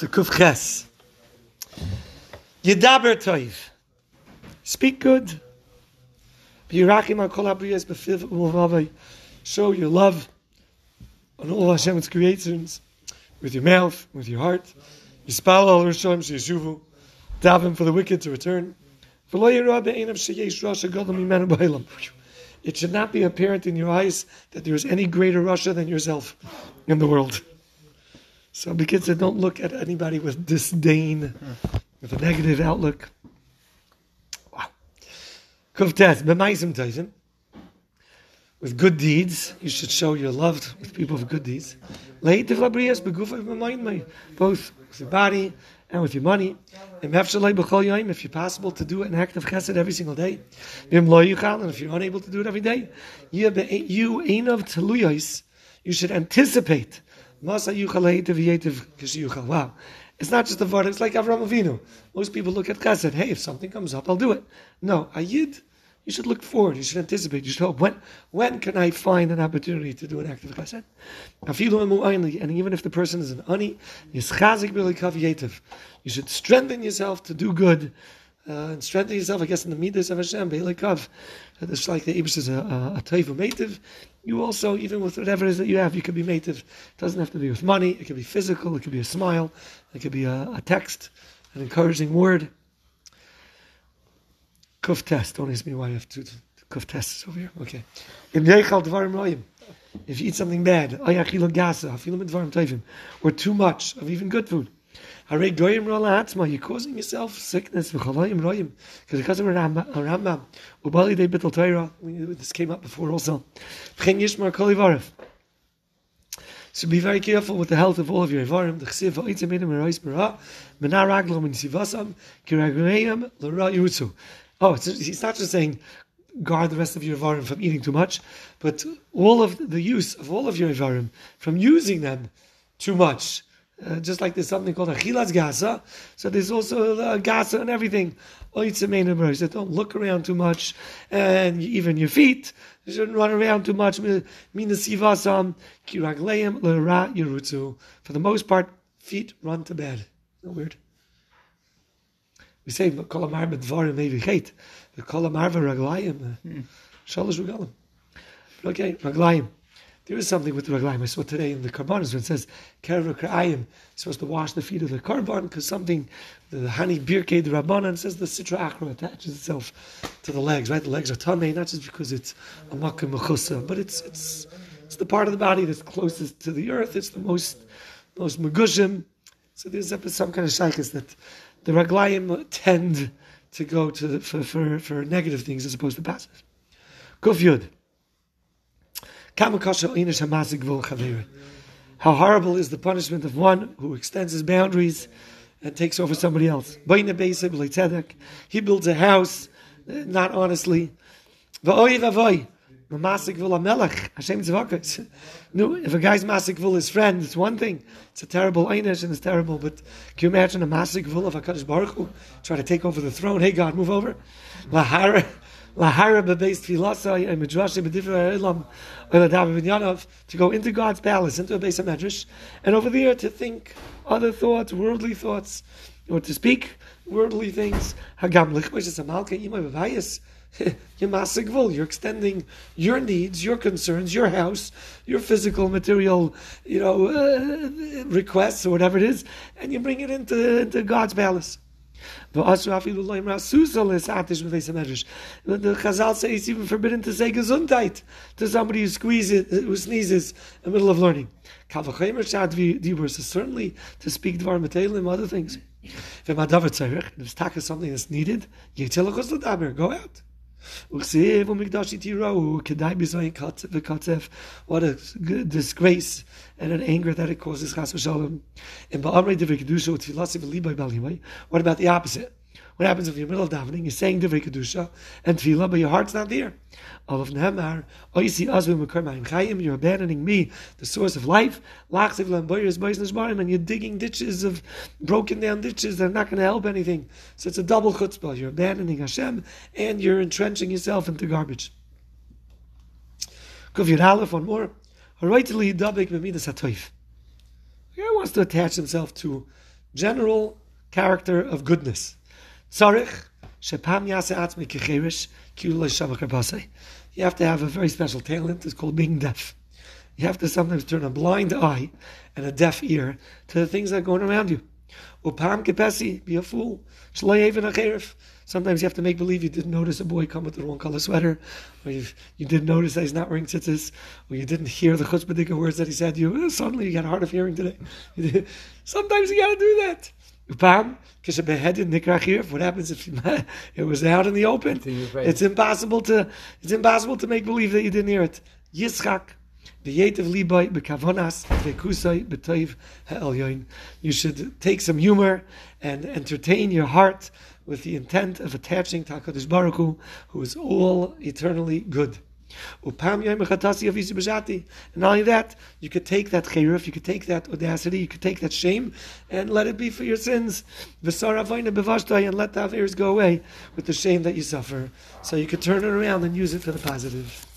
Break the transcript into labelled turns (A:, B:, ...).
A: to Kufches. Yedaber Toiv. Speak good. Show your love on all Hashem's creations with your mouth, with your heart. Yispal al Rishon Sheshuvu. Daven for the wicked to return. It should not be apparent in your eyes that there is any greater rasha than yourself in the world. So the kids don't look at anybody with disdain, with a negative outlook. Kuftet, b'maisim taisim. With good deeds, you should show you're loved with people with good deeds. Both with your body and with your money. If you're possible to do an act of chesed every single day. And if you're unable to do it every day, you you should anticipate. Wow. It's not just a word, it's like Avram Avinu. Most people look at chesed, hey, if something comes up, I'll do it. No, a yid you should look forward. You should anticipate. You should hope. When, when can I find an opportunity to do an act of chesed? And even if the person is an ani, you should strengthen yourself to do good. Uh, and strengthen yourself, I guess, in the midas of Hashem, be'ilikav. It's like the Ibish is a, a, a taivu mative. You also, even with whatever it is that you have, you could be mative. It doesn't have to be with money. It could be physical. It could be a smile. It could be a, a text, an encouraging word. Kuf test. Don't ask me why I have two kuf tests over here. Okay. If you eat something bad, or too much of even good food, you're causing yourself sickness. Because because of Rambam, this came up before also. So be very careful with the health of all of your Ivarim. The Erois Bara, Menar in Sivasam. Oh, he's not just saying guard the rest of your Ivarim from eating too much, but all of the use of all of your Ivarim from using them too much. Uh, just like there's something called a chilas gasa, so there's also a gasa and everything. That don't look around too much, and even your feet you shouldn't run around too much. For the most part, feet run to bed. Isn't weird? We say kol amar bedvarim maybe chait, but kol amar v'raglayim uh, shalosh regalim. Okay, raglayim. There is something with the raglayim. I saw today in the karbanos when it says kerev krayim. supposed to wash the feet of the karban because something the honey birkei the rabbanan says the sitra achra attaches itself to the legs. Right, the legs are tamei not just because it's a mechusa, but it's it's it's the part of the body that's closest to the earth. It's the most most megushim. So there's some kind of shaykhis that the raglayim tend to go to for, for, for negative things as opposed to positive. Kuf Yud. How horrible is the punishment of one who extends his boundaries and takes over somebody else. He builds a house, uh, not honestly. No, if a guy's masik vil his friend, it's one thing. It's a terrible einish and it's terrible. But can you imagine a masik vil of a Kadosh Baruch Hu try to take over the throne? Hey God, move over. Lahara bebeis tfilasai and midrashi bedivra elam oiladav to go into God's palace, into a base of medrash, and over there to think other thoughts, worldly thoughts, or to speak worldly things. Hagam lichmish amalka imay bevayis. you're you're extending your needs, your concerns, your house, your physical, material, you know, uh, requests or whatever it is, and you bring it into, into God's palace. The Chazal say it's even forbidden to say gesundheit to somebody who squeezes, who sneezes in the middle of learning. Certainly to speak dvar matelim, other things. If it's something that's needed, go out. What a disgrace and an anger that it causes. What about the opposite? What happens if you're middle of davening, you're saying Divrei Kedusha and Tefillah, but your heart's not there? Of Nehemar, Oisi Azvim Mekarmayim Chayim, you're abandoning me, the source of life, and you're digging ditches of broken down ditches that are not going to help anything. So it's a double chutzpah. You're abandoning Hashem and you're entrenching yourself into garbage. Kuf Aleph, one more. He wants to attach himself to general character of goodness. Shepam you have to have a very special talent. It's called being deaf. You have to sometimes turn a blind eye and a deaf ear to the things that are going around you. Upam kepesi, be a fool. Sometimes you have to make believe you didn't notice a boy come with the wrong color sweater, or you didn't notice that he's not wearing tzitzis, or you didn't hear the chutzpah words that he said you. Oh, suddenly you got hard of hearing today. Sometimes you got to do that. Upam, what happens if it was out in the open? It's impossible to it's impossible to make believe that you didn't hear it. Yitzchak, you should take some humor and entertain your heart with the intent of attaching to HaKadosh Baruch Hu, who is all eternally good. And not only that, you could take that chayruf, you could take that audacity, you could take that shame, and let it be for your sins. And let the affairs go away with the shame that you suffer. So you could turn it around and use it for the positive.